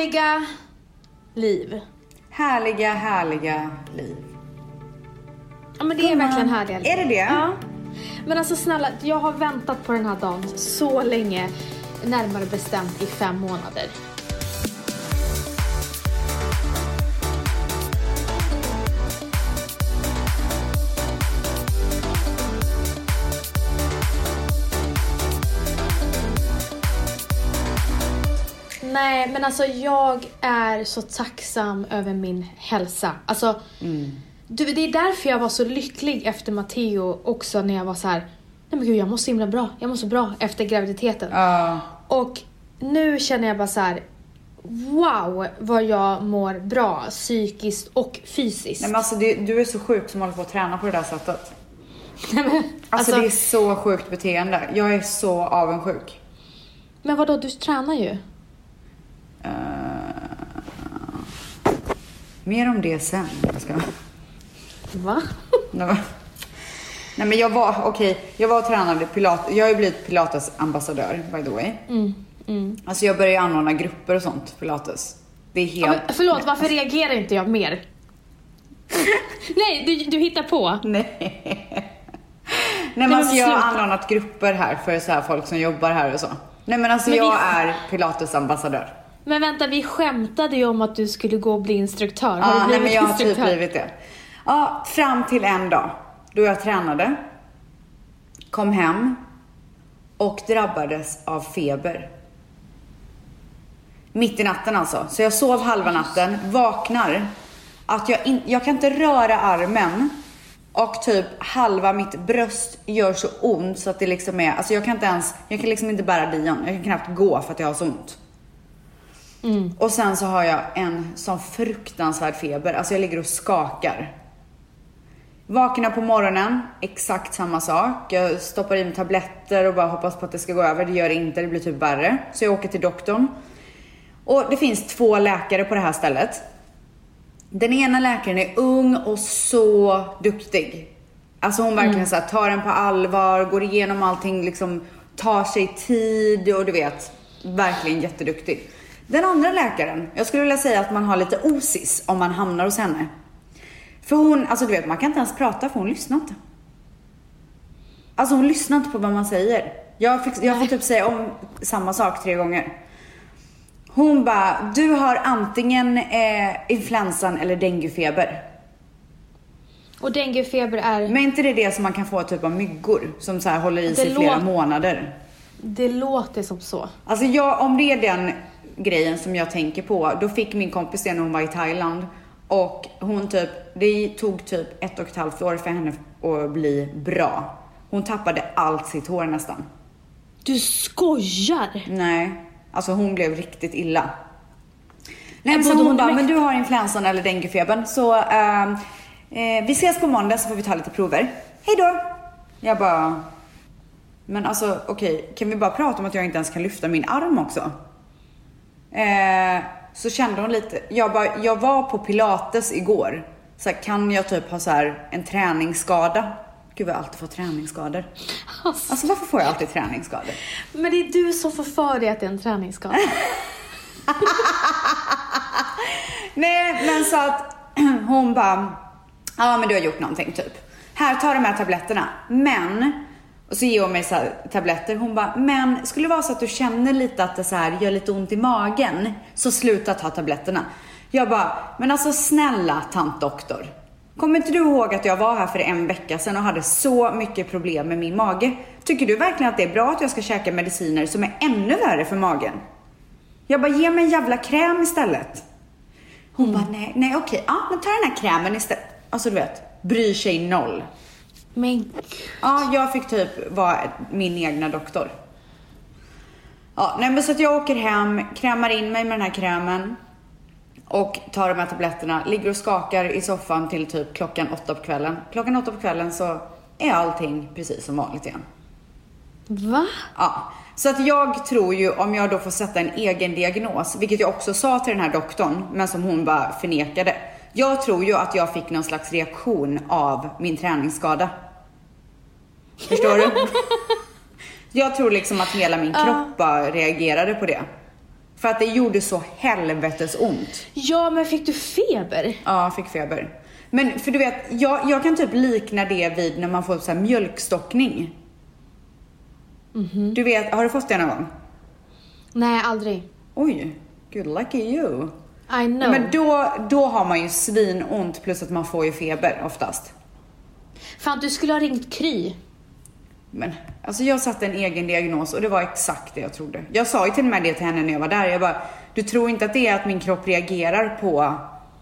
härliga liv. Härliga, härliga liv. Ja men det är verkligen härliga liv. är det det? Ja. Men alltså snälla, jag har väntat på den här dagen så länge. Närmare bestämt i fem månader. Nej, men alltså jag är så tacksam över min hälsa. Alltså, du, det är därför jag var så lycklig efter Matteo också när jag var så här. nej men gud jag mår så himla bra, jag mår så bra efter graviditeten. Ja. Och nu känner jag bara så här. wow vad jag mår bra psykiskt och fysiskt. Nej men alltså det, du är så sjuk som håller på att träna på det där sättet. Nej, men, Alltså, alltså, det är så sjukt beteende. Jag är så avundsjuk. men vadå, du tränar ju. Eh, mer om det sen. Jag ska... Va? Nej, men- Nej men jag var, okej, jag var och tränade pilates. Jag har ju blivit pilates ambassadör by the way. Mm, mm. Alltså jag börjar anordna grupper och sånt pilates. Det är Ja, helt... men, förlåt, varför reagerar inte jag mer? Nej, du, du hittar på. Nej. Nej men alltså jag har anordnat grupper här för så här folk som jobbar här och så. Nej men alltså Men jag vi- är pilatesambassadör. Men vänta, vi skämtade ju om att du skulle gå och bli instruktör. Har Ja, du nej men jag har typ blivit det. Ja, fram till en dag då jag tränade, kom hem och drabbades av feber. Mitt i natten alltså. Så jag sov halva natten, vaknar, att jag, in, jag kan inte röra armen och typ halva mitt bröst gör så ont så att det liksom är, alltså jag kan inte ens, jag kan liksom inte bära Dion. Jag kan knappt gå för att jag har så ont. Mm. Och sen så har jag en sån fruktansvärd feber. Alltså jag ligger och skakar. Vaknar på morgonen, exakt samma sak. Jag stoppar i mig tabletter och bara hoppas på att det ska gå över. Det gör det inte, det blir typ värre. Så jag åker till doktorn. Och det finns två läkare på det här stället. Den ena läkaren är ung och så duktig. Alltså hon verkligen så här, tar en på allvar, går igenom allting, liksom tar sig tid och du vet, verkligen jätteduktig. Den andra läkaren, jag skulle vilja säga att man har lite osis om man hamnar hos henne. För hon, alltså du vet, man kan inte ens prata för hon lyssnar inte. Alltså hon lyssnar inte på vad man säger. Jag, fick, jag får typ säga om samma sak tre gånger. Hon bara, du har antingen eh, influensan eller denguefeber. Och denguefeber är, Men inte det det som man kan få typ av myggor som så här håller i sig flera låter- månader? det låter som så. Alltså jag, om det är den grejen som jag tänker på, då fick min kompis det när hon var i Thailand. Och hon typ, det tog typ ett och ett halvt år för henne att bli bra. Hon tappade allt sitt hår nästan. Du skojar! Nej, alltså hon blev riktigt illa. Nej, Men så hon bara, men- du har influensan eller denguefebern så ehm, eh, vi ses på måndag så får vi ta lite prover. Hej då! Jag bara, men alltså okej, kan vi bara prata om att jag inte ens kan lyfta min arm också? Eh, så kände hon lite, jag bara, jag var på pilates igår. Så här, kan jag typ ha så här en träningsskada? Gud vad jag alltid får träningsskador. Alltså, Alltså varför får jag alltid träningsskador? men det är du som får för dig att det är en träningsskada. Nej, men så att hon bara, ja men du har gjort någonting typ. Här, ta de här tabletterna. Men, och så ger hon mig så här tabletter. Hon bara, men skulle det vara så att du känner lite att det så här gör lite ont i magen, så sluta ta tabletterna. Jag bara, men alltså snälla tant doktor. Kommer inte du ihåg att jag var här för en vecka sedan och hade så mycket problem med min mage? Tycker du verkligen att det är bra att jag ska käka mediciner som är ännu värre för magen? Jag bara, ge mig en jävla kräm istället. Hon bara, nej, nej okej, ja men ta den här krämen istället. Alltså du vet, bryr sig noll. Men. Ja, jag fick typ vara min egna doktor. Ja, nej men så att jag åker hem, krämar in mig med den här krämen och tar de här tabletterna, ligger och skakar i soffan till typ klockan åtta på kvällen. Klockan åtta på kvällen så är allting precis som vanligt igen. Va? Ja, så att jag tror ju om jag då får sätta en egen diagnos, vilket jag också sa till den här doktorn, men som hon bara förnekade. Jag tror ju att jag fick någon slags reaktion av min träningsskada. Förstår du? Jag tror liksom att hela min kropp bara reagerade på det. För att det gjorde så helvetes ont. Ja, men fick du feber? Ja, jag fick feber. Men för du vet, jag, jag kan typ likna det vid när man får så här mjölkstockning. Du vet, har du fått det någon gång? Nej, aldrig. Oj, good lucky you. I know. Men då, då har man ju svinont plus att man får ju feber oftast. Fan, du skulle ha ringt Kry. Men alltså jag satte en egen diagnos och det var exakt det jag trodde. Jag sa ju till och med det till henne när jag var där. Jag bara, du tror inte att det är att min kropp reagerar på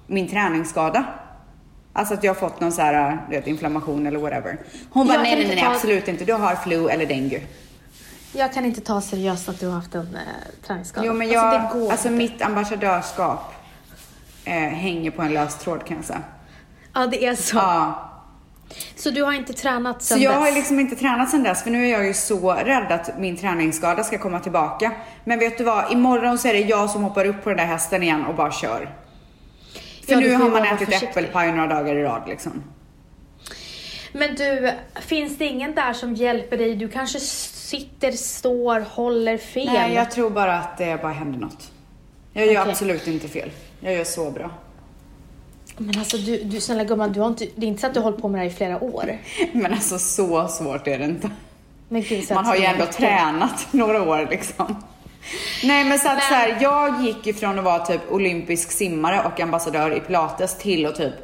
min träningsskada? Alltså att jag har fått någon så här, vet, inflammation eller whatever. Hon bara, Jag nej nej nej ta- absolut inte. Du har flu eller dengue. Jag kan inte ta seriöst att du har haft en eh, träningsskada. Jo men jag, Alltså, går alltså inte. mitt ambassadörskap eh, hänger på en lös tråd kan jag säga. Ja, det är så. Ja. Så du har inte tränat Så sen jag dess? har liksom inte tränat sen dess för nu är jag ju så rädd att min träningsskada ska komma tillbaka. Men vet du vad? Imorgon så är det jag som hoppar upp på den där hästen igen och bara kör. För Ja, nu har man ätit försiktig. äppelpaj några dagar i rad liksom. Men du, finns det ingen där som hjälper dig? Du kanske sitter, står, håller fel? Nej, jag tror bara att det bara händer något. Jag gör Okej. absolut inte fel. Jag gör så bra. Men alltså du, du snälla gumman, du har inte, det är inte så att du har hållit på med det här i flera år. Men alltså så svårt är det inte. Gud, Man har ju ändå tränat några år liksom. Nej men så att Men- så här, jag gick ifrån att vara typ olympisk simmare och ambassadör i pilates till att typ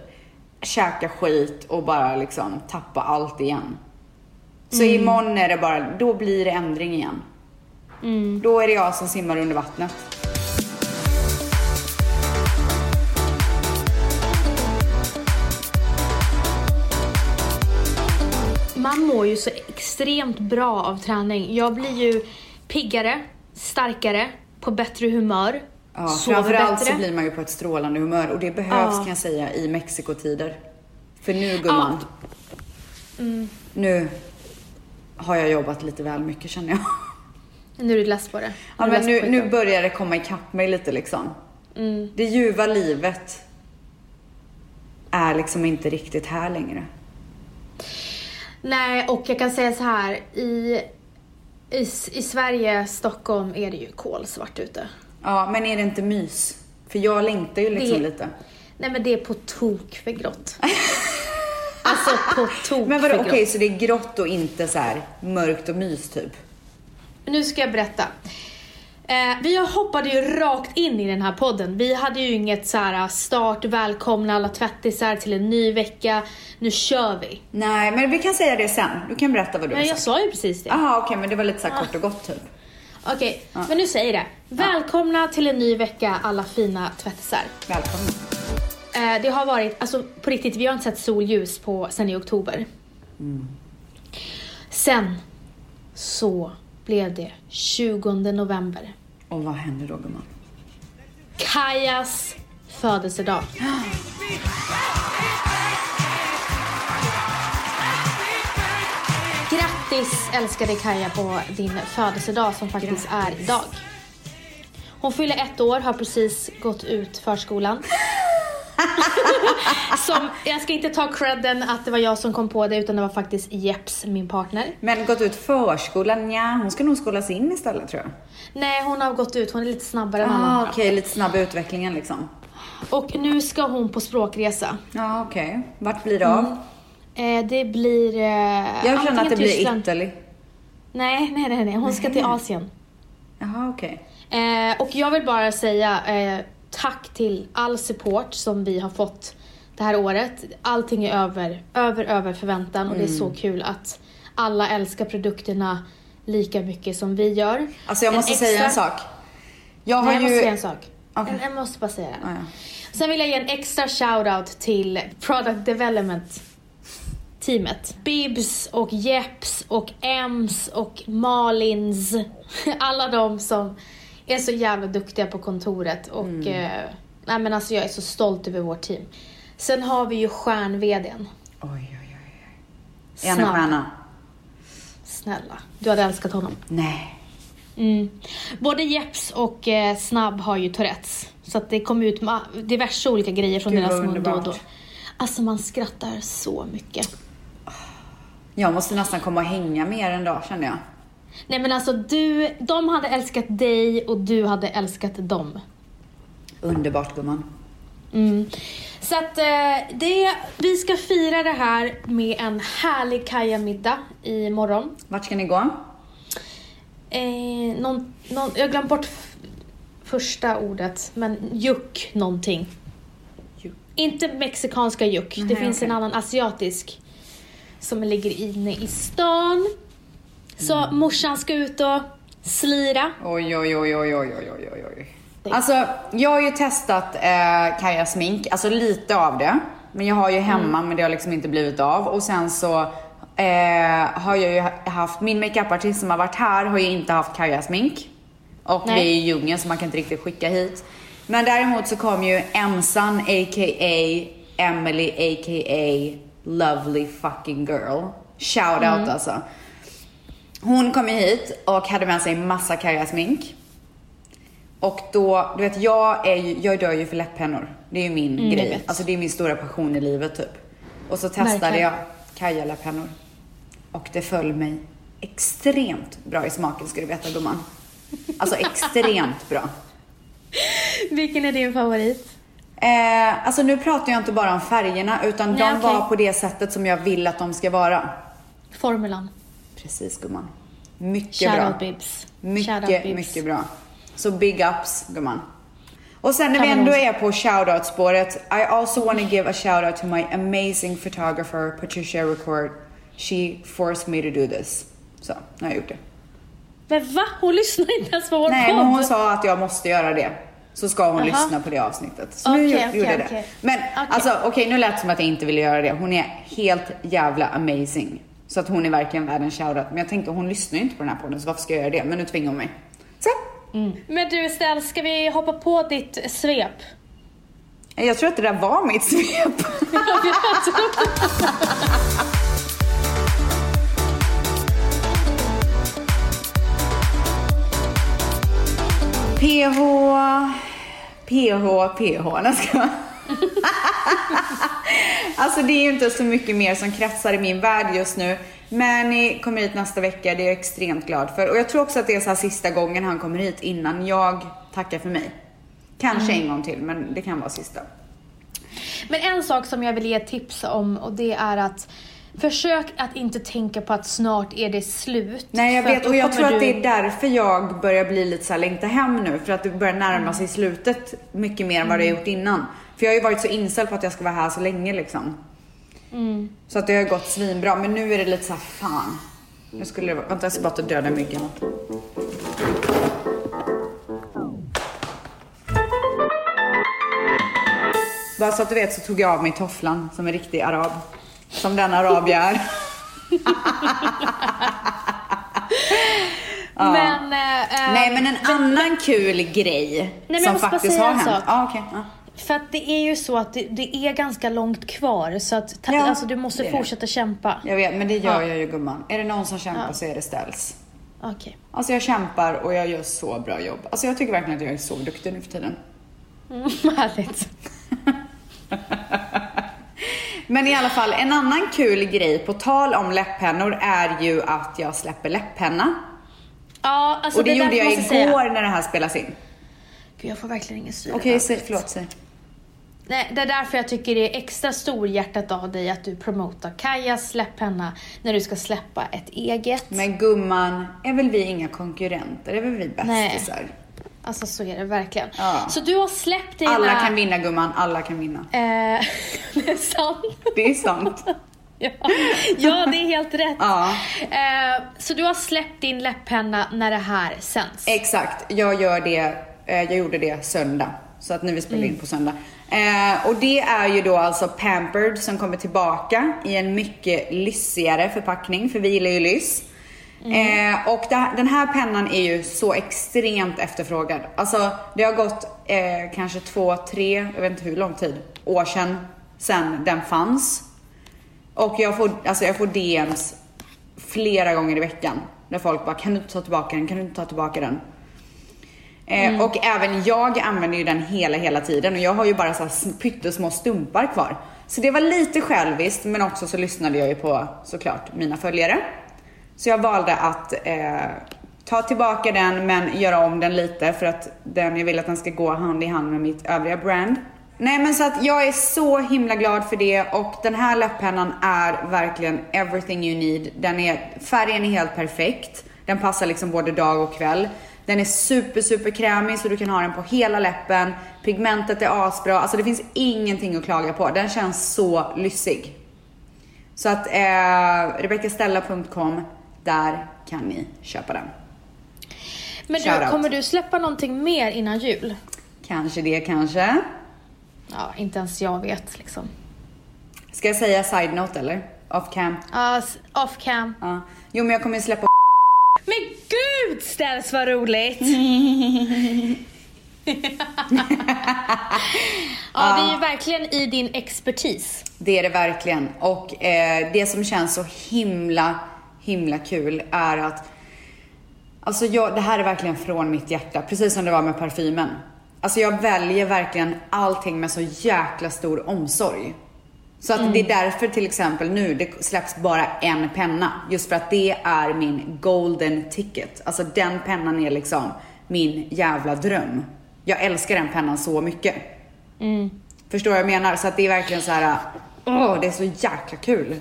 käka skit och bara liksom tappa allt igen. Så Mm. imorgon är det bara, då blir det ändring igen. Mm. Då är det jag som simmar under vattnet. Mår ju så extremt bra av träning. Jag blir ju piggare, starkare, på bättre humör, Ja, framförallt bättre. så blir man ju på ett strålande humör och det behövs Ja. kan jag säga i Mexikotider. För nu gumman, Mm. nu har jag jobbat lite väl mycket känner jag. Nu är du less på det. Ja, men nu, nu börjar det komma ikapp mig lite liksom. Mm. Det ljuva livet är liksom inte riktigt här längre. Nej, och jag kan säga så här. I, i, i Sverige, Stockholm, är det ju kolsvart ute. Ja, men är det inte mys? För jag längtar ju liksom Det- lite. Nej, men det är på tok för grått. alltså på tok Men vadå, okej grått. så det är grått och inte så här mörkt och mys typ? Nu ska jag berätta. Eh, vi hoppade ju rakt in i den här podden. Vi hade ju inget så här start, välkomna alla tvättisar till en ny vecka. Nu kör vi. Nej, men vi kan säga det sen. Du kan berätta vad du Men har jag sagt. sa ju precis det. Jaha, okej, men det var lite så här kort och gott typ. Okej, men nu säger jag det. Välkomna till en ny vecka alla fina tvättisar. Välkommen. Eh, det har varit, alltså på riktigt, vi har inte sett solljus på, sen i oktober. Sen så blev det 20 november. Och vad händer då gumman? Kajas födelsedag. Grattis älskade Kaja på din födelsedag som faktiskt är idag. Hon fyller ett år, har precis gått ut förskolan. som, jag ska inte ta credden att det var jag som kom på det utan det var faktiskt Jeps, min partner. Men gått ut förskolan? Ja, hon ska nog skolas in istället tror jag. Nej, hon har gått ut, hon är lite snabbare än Ah, okej, andra. lite snabb i utvecklingen liksom. Och nu ska hon på språkresa. Ja, okej. Vart blir det av? Eh, det blir... Eh, Jag känner att det blir Tyskland- Italy. Nej, nej, nej, nej. Hon ska till Asien. Jaha, okej. Eh, och jag vill bara säga eh, tack till all support som vi har fått det här året. Allting är över, över, över förväntan och det är så Mm. kul att alla älskar produkterna lika mycket som vi gör. Alltså jag måste säga en extra- sak. Jag har Nej, jag måste ju... säga en sak. Jag, jag måste bara säga det. Ah, ja. Sen vill jag ge en extra shoutout till Product Development teamet. Bibs och Jeps och Ems och Malins. Alla de som är så jävla duktiga på kontoret och Mm. eh, nej men alltså jag är så stolt över vårt team. Sen har vi ju stjärn-VDn. Oj, oj, oj. oj. En Snabb. stjärna. Snälla, du hade älskat honom. Nej. Mm. Både Jeps och eh, Snabb har ju Tourettes. Så att det kom ut diverse olika grejer från Gud, deras mun då och då. Alltså man skrattar så mycket. Jag måste nästan komma och hänga med er en dag känner jag. Nej men alltså du, de hade älskat dig och du hade älskat dem. Underbart gumman. Mm. Så att eh, det, vi ska fira det här med en härlig kajamiddag imorgon. Vart ska ni gå? Eh, någon, någon, jag glömt bort första ordet, men juck någonting. Juck. Inte mexikanska juck, det finns en okej. annan asiatisk som ligger inne i stan. Så mm. morsan ska ut och slira. Oj, oj, oj, oj, oj, oj, oj, oj. Alltså, jag har ju testat eh, Kaja smink, alltså lite av det. Men jag har ju hemma, mm. men det har liksom inte blivit av. Och sen så eh, har jag ju haft, min makeupartist som har varit här har ju inte haft Kaja smink. Och Nej. vi är ju djungeln så man kan inte riktigt skicka hit. Men däremot så kom ju Emsan a.k.a. Emily a.k.a. Lovely fucking girl. Shout out mm. alltså. Hon kom ju hit och hade med sig massa Kaja-smink. Och då, du vet jag är ju, jag dör ju för läpppennor. Det är ju min Mm, grej. Alltså det är min stora passion i livet typ. Och så testade Verkligen. jag Kaja läpppennor. Och det föll mig extremt bra i smaken ska du veta gumman. Alltså extremt bra. Vilken är din favorit? Eh, alltså nu pratar jag inte bara om färgerna utan Nej, de okej. var på det sättet som jag vill att de ska vara. Formulan. Precis gumman. Mycket Shout bra. out bibs. Shout out, Mycket, bibs. mycket bra. Så big ups gumman. Och sen när vi ändå är på shoutout spåret. I also want to give a shout out to my amazing photographer Patricia Record. She forced me to do this. Så, nu har jag gjort det. Men va? Hon lyssnar inte ens på vår Nej, podd. men hon sa att jag måste göra det. Så ska hon Jaha. lyssna på det avsnittet. Så nu Okej, gjorde okej, jag det. okej. Men Okej. alltså okej, nu lät det som att jag inte ville göra det. Hon är helt jävla amazing. Så att hon är verkligen värd en shoutout. Men jag tänkte hon lyssnar ju inte på den här podden så varför ska jag göra det? Men nu tvingar hon mig. Så. Men du Estelle, ska vi hoppa på ditt svep? Jag tror att det där var mitt svep. PH, PH, PH. Nej, ska Alltså det är ju inte så mycket mer som kretsar i min värld just nu. Men ni kommer hit nästa vecka, det är jag extremt glad för. Och jag tror också att det är så här sista gången han kommer hit innan jag tackar för mig. Kanske en gång till, men det kan vara sista. Men en sak som jag vill ge tips om och det är att försök att inte tänka på att snart är det slut. Nej jag att vet och jag tror att du- det är därför jag börjar bli lite såhär längta hem nu. För att det börjar närma sig slutet mycket mer än vad det har gjort innan. För jag har ju varit så inställd på att jag ska vara här så länge liksom. Mm. Så att det har gått svinbra. Men nu är det lite såhär, fan. Nu skulle det vara, vänta jag ska bara ta döda myggen. Bara så att du vet så tog jag av mig tofflan som en riktig arab. Som den arab jag är. Men, eh, eh, Nej men en annan kul grej men jag som faktiskt har hänt. Ja, okej. ja. För att det är ju så att det, det är ganska långt kvar så att ta, Ja, alltså, du måste det. fortsätta kämpa. Jag vet, men det gör Ja. jag ju gumman. Är det någon som kämpar Ja. så är det ställs. Okej. Alltså jag kämpar och jag gör så bra jobb. Alltså jag tycker verkligen att jag är så duktig nu för tiden. Mm, härligt. Men i alla fall, en annan kul grej på tal om läpppennor är ju att jag släpper läpppenna. Ja, alltså och det, där gjorde jag måste säga- igår när det här spelas in. Gud, jag får verkligen ingen syre. Okej, säg förlåt, säg. Nej, det är därför jag tycker det är extra storhjärtat av dig att du promotar Kajas läppenna när du ska släppa ett eget. Men gumman, är väl vi inga konkurrenter? Är väl vi bästisar? Alltså så är det verkligen. Ja. Så du har släppt dina... Alla kan vinna gumman, alla kan vinna. Eh, det är sant. Det är sant. ja. ja, det är helt rätt. Ja. Eh, så du har släppt din läppenna när det här sänds? Exakt, jag gör det, eh, jag gjorde det söndag. Så att nu vi spelar in på söndag. Och det är ju då alltså Pampered som kommer tillbaka i en mycket lyssigare förpackning, för vi gillar ju lyss. Eh, och det, den här pennan är ju så extremt efterfrågad. Alltså det har gått eh, kanske två, tre, jag vet inte hur lång tid, år sedan, sedan den fanns. Och jag får, alltså jag får DMs flera gånger i veckan. Där folk bara, kan du inte ta tillbaka den? Kan du inte ta tillbaka den? Eh, Och även jag använder ju den hela, hela tiden och jag har ju bara så här sm- pyttesmå stumpar kvar. Så det var lite själviskt men också så lyssnade jag ju på såklart mina följare. Så jag valde att eh, ta tillbaka den men göra om den lite för att den, jag vill att den ska gå hand i hand med mitt övriga brand. Nej men så att jag är så himla glad för det och den här läpppennan är verkligen everything you need. Den är, färgen är helt perfekt. Den passar liksom både dag och kväll. Den är super, super krämig så du kan ha den på hela läppen. Pigmentet är asbra. Alltså det finns ingenting att klaga på. Den känns så lyssig. Så att eh, rebeccastella.com, där kan ni köpa den. Men du, kommer du släppa någonting mer innan jul? Kanske det kanske. Ja, inte ens jag vet liksom. Ska jag säga side note eller? Off cam? Ja, s- off cam. Ja. Jo men jag kommer släppa Men gud Ställs vad roligt! ja, det är ju verkligen i din expertis. Det är det verkligen. Och eh, det som känns så himla, himla kul är att Alltså jag, det här är verkligen från mitt hjärta, precis som det var med parfymen. Alltså jag väljer verkligen allting med så jäkla stor omsorg. Så att det är därför till exempel nu, det släpps bara en penna. Just för att det är min golden ticket. Alltså den pennan är liksom min jävla dröm. Jag älskar den pennan så mycket. Förstår vad jag menar? Så att det är verkligen så här. åh det är så jäkla kul.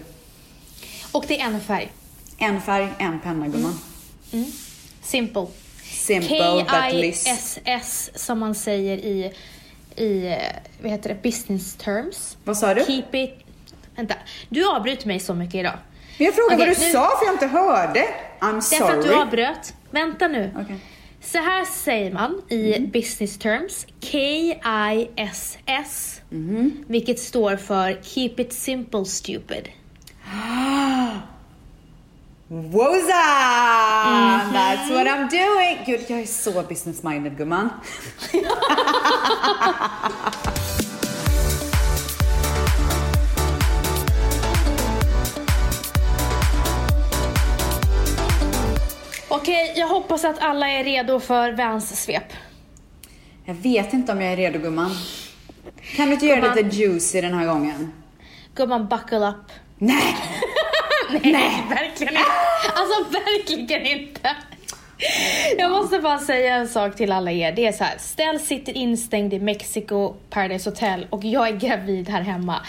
Och det är en färg. En färg, en penna gumman. Simple. Simple but liss. K-I-S-S som man säger i, i eh, vad heter det, business terms. Vad sa du? Keep it... Vänta, du avbryter mig så mycket idag. Men jag frågade Okej, vad du nu- sa för jag inte hörde. I'm Därför att du sorry. avbröt. Vänta nu. Okej. Så här säger man i Mm. business terms. K-I-S-S. Mm-hmm. Vilket står för Keep it simple stupid. Woza! Mm-hmm. That's what I'm doing! Gud, jag är så business-minded gumman. Okej, jag hoppas att alla är redo för Vans svep. Jag vet inte om jag är redo gumman. Kan du inte göra Gumman. lite juicy den här gången? Gumman, buckle up. Nej! Nej, verkligen inte. Alltså verkligen inte. Jag måste bara säga en sak till alla er. Det är så här, Stell sitter instängd i Mexico Paradise Hotel och jag är gravid här hemma.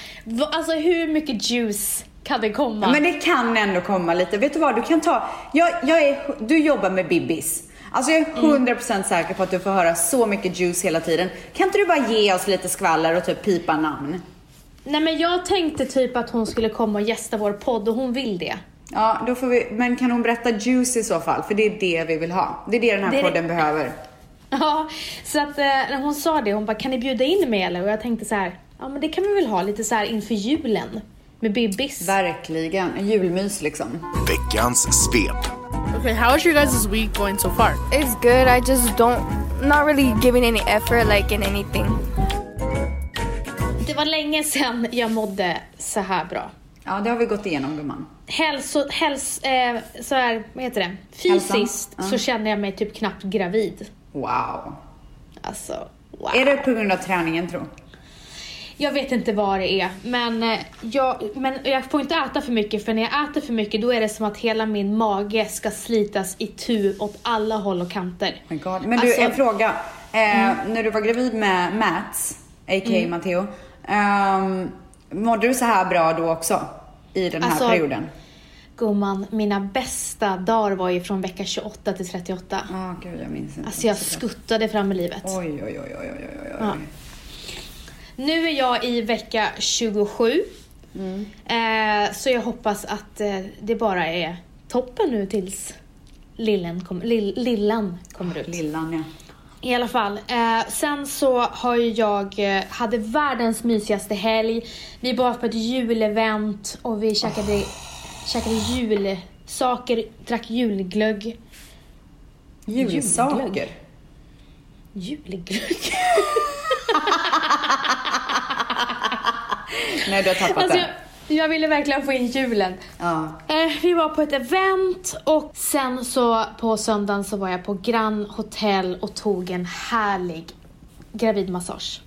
Alltså hur mycket juice kan det komma? Men det kan ändå komma lite. Vet du vad, du kan ta... Jag, jag är, du jobbar med Bibis. Alltså jag är 100% säker på att du får höra så mycket juice hela tiden. Kan inte du bara ge oss lite skvaller och typ pipa namn? Nej men jag tänkte typ att hon skulle komma och gästa vår podd och hon vill det. Ja, då får vi... Men kan hon berätta juice i så fall? För det är det vi vill ha. Det är det den här Det är det- podden behöver. Ja, så att eh, när hon sa det, hon bara kan ni bjuda in mig eller? Och jag tänkte så här, ja men det kan vi väl ha lite så här inför julen. Med Bibbis. Verkligen. En julmys liksom. Veckans svep. Okay, how is your guys' week going so far? It's good. I just don't, not really giving any effort like in anything. Det var länge sedan jag mådde så här bra. Ja, det har vi gått igenom gumman. Hälso, häls, eh, så här, vad heter det? Fysiskt Ja. så känner jag mig typ knappt gravid. Wow. Alltså, wow. Är det på grund av träningen tro? Jag vet inte vad det är, men eh, jag, men jag får inte äta för mycket för när jag äter för mycket då är det som att hela min mage ska slitas i tu åt alla håll och kanter. God. Men du, Alltså- en fråga. Eh, När du var gravid med Mats, a.k.a. Matteo, um, mådde du så här bra då också? I den här Alltså, perioden? Gumman, mina bästa dagar var ju från vecka 28 till 38. Ja, gud jag minns inte. Alltså jag skuttade fram i livet. Oj, oj, oj, oj, oj, oj, oj. Ja. Nu är jag i vecka 27. Mm. Eh, så jag hoppas att eh, det bara är toppen nu tills lillen kom, lill, lillan kommer ut. Lillan ja. I alla fall. Eh, sen så har ju jag, eh, hade världens mysigaste helg. Vi var på ett julevent och vi käkade, käkade julsaker, drack julglögg. Julsaker. Julglögg. Nej, du har tappat Alltså det. Jag, ville verkligen få in julen. Ja. Eh, vi var på ett event och sen så på söndagen så var jag på Grand Hotel och tog en härlig gravidmassage.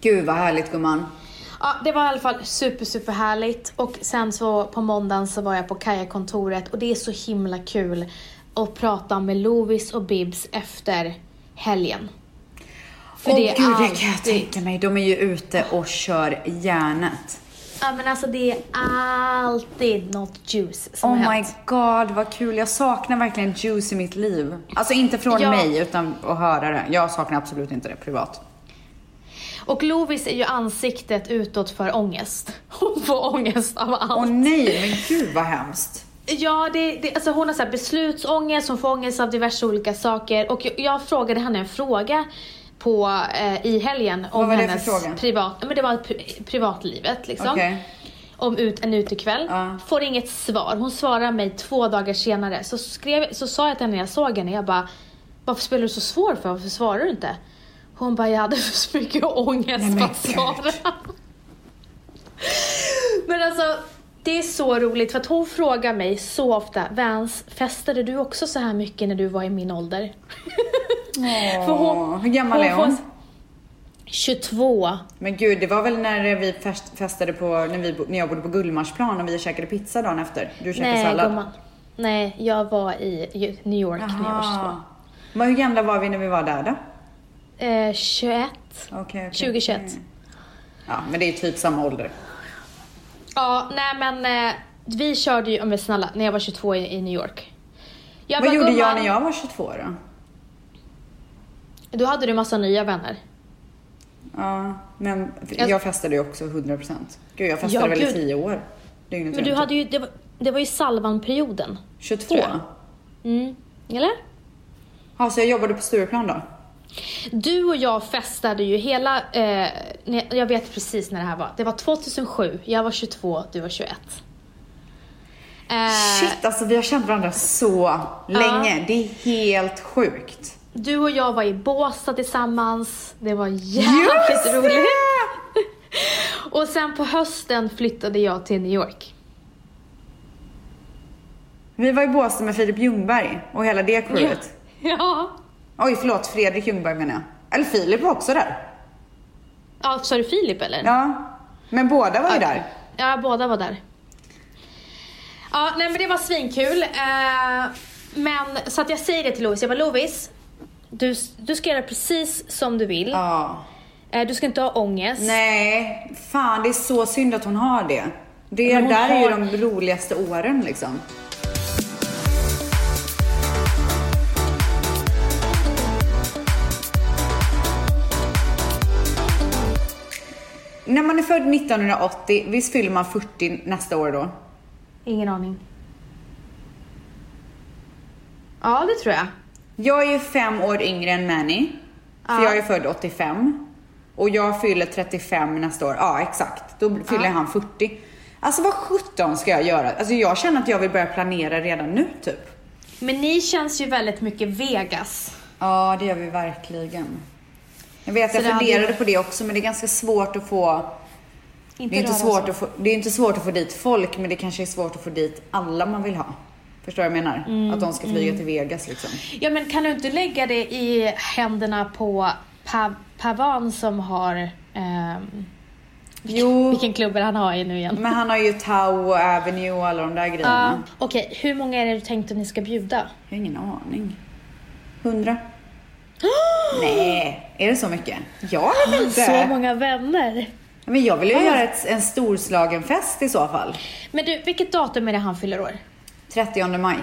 Gud vad härligt gumman. Ja, det var i alla fall super, super härligt. Och sen så på måndagen så var jag på Kaja-kontoret och det är så himla kul att prata med Lovis och Bibs efter helgen. Åh är gud, det kan jag tänka mig. De är ju ute och kör järnet. Ja men alltså det är alltid något juice som Oh my hänt. god, vad kul. Jag saknar verkligen juice i mitt liv. Alltså inte från Ja. mig, utan att höra det. Jag saknar absolut inte det privat. Och Lovis är ju ansiktet utåt för ångest. Hon får ångest av allt. Åh nej, men gud vad hemskt. Ja, det, det, alltså hon har så här beslutsångest, hon får ångest av diverse olika saker. Och jag, jag frågade henne en fråga på, eh, i helgen om hennes privat, men det var pri- privatlivet liksom. Okej. Om ut, en utekväll. Ja. Får inget svar. Hon svarar mig två dagar senare. Så, skrev, så sa jag till henne när jag såg henne, jag bara Varför spelar du så svår för? Varför svarar du inte? Hon bara, jag hade så mycket ångest Nej, för att svara. Men alltså, det är så roligt för att hon frågar mig så ofta, Vans, festade du också så här mycket när du var i min ålder? För hon- Åh, hur gammal är får- hon? 22. Men gud, det var väl när vi fest, festade på, när, vi, när jag bodde på Gullmarsplan och vi käkade pizza dagen efter. Du käkade Nej, sallad. gumman. Nej, jag var i New York när jag var 22. Jaha. Men hur gamla var vi när vi var där då? Eh, 21. Okej, okej, 2021. okej. Ja, men det är typ samma ålder. Ja, nej men eh, vi körde ju, men snälla, när jag var 22 i, i New York. Jag Vad bara, gjorde jag "Gumman, när jag var 22 då? Då hade du massa nya vänner. Ja, men Jag- jag festade ju också 100%. Gud, jag festade Ja, väl i gud. 10 år. Dygnet Men du hade ju, det var, det var ju Salvan-perioden. 22? tror jag. Mm. Eller? Ja, så jag jobbade på Stureplan då? Du och jag festade ju hela, eh, jag vet precis när det här var. Det var 2007, jag var 22, du var 21. Eh, Shit, alltså vi har känt varandra så länge. Det är helt sjukt. Du och jag var i Båstad tillsammans, det var Just jävligt det! roligt. Och sen på hösten flyttade jag till New York. Vi var i Båstad med Filip Ljungberg och hela det crewet. Ja. Oj, förlåt, Fredrik Ljungberg menar jag. Eller Filip var också där. Ja, sa du Filip eller? Ja, men båda var ju Okej. där. Ja, båda var där. Ja, nej men det var svinkul. Eh, men så att jag säger det till Lovis, jag bara Lovis, du, du ska göra precis som du vill. Ja. Eh, du ska inte ha ångest. Nej, fan det är så synd att hon har det. Det där är ju har- de roligaste åren liksom. När man är född 1980, visst fyller man 40 nästa år då? Ingen aning. Ja, det tror jag. Jag är ju fem år yngre än Manny. För Ja. jag är född 85. Och jag fyller 35 nästa år. Ja, exakt. Då fyller Ja. han 40. Alltså vad 17 ska jag göra? Alltså jag känner att jag vill börja planera redan nu typ. Men ni känns ju väldigt mycket Vegas. Ja, det gör vi verkligen. Jag vet, jag funderade på det också, men det är ganska svårt att få... Inte Det är, inte svårt att få, det är inte svårt att få dit folk, men det kanske är svårt att få dit alla man vill ha. Förstår du vad jag menar? Mm, att de ska flyga till Vegas liksom. Ja, men kan du inte lägga det i händerna på pa Pavan som har... ehm, Jo, vilken klubb han har i nu igen? men han har ju Tau Avenue och alla de där grejerna. Okej, hur många är det du tänkte att ni ska bjuda? Jag har ingen aning. Hundra? Nej, är det så mycket? Jag vet inte. Så många vänner. Men jag vill ju göra ett, en storslagen fest i så fall. Men du, vilket datum är det han fyller år? 30 maj.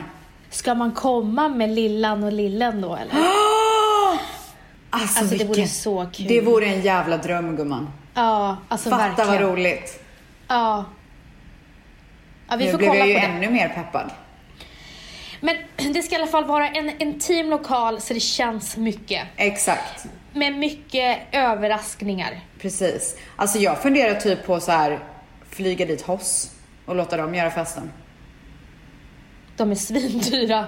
Ska man komma med Lillan och Lillen då eller? Alltså, Alltså, det vilken... vore så kul. Det vore en jävla dröm gumman. Ja, alltså Fatta verkligen. vad roligt. Ja. Ja, vi nu får blev kolla jag på ju det. ännu mer peppad. Men det ska i alla fall vara en intim lokal så det känns mycket. Exakt. Med mycket överraskningar. Precis. Alltså jag funderar typ på så här flyga dit Hoss och låta dem göra festen. De är svindyra.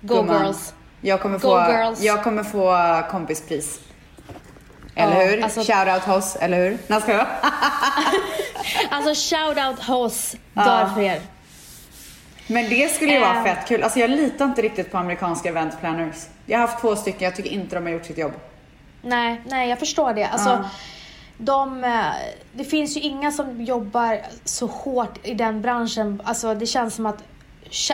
Go Gumman, girls. Jag kommer Go få, girls. jag kommer få kompispris. Eller Ja, hur? alltså- Shoutout Hoss, eller hur? Nej, ska jag? Alltså shout out Hoss. Ja. Dör för er. Men det skulle ju vara Eh. fett kul. Alltså jag litar inte riktigt på amerikanska event planners. Jag har haft två stycken, jag tycker inte de har gjort sitt jobb. Nej, nej jag förstår det. Alltså, de, eh, det finns ju inga som jobbar så hårt i den branschen. Alltså det känns som att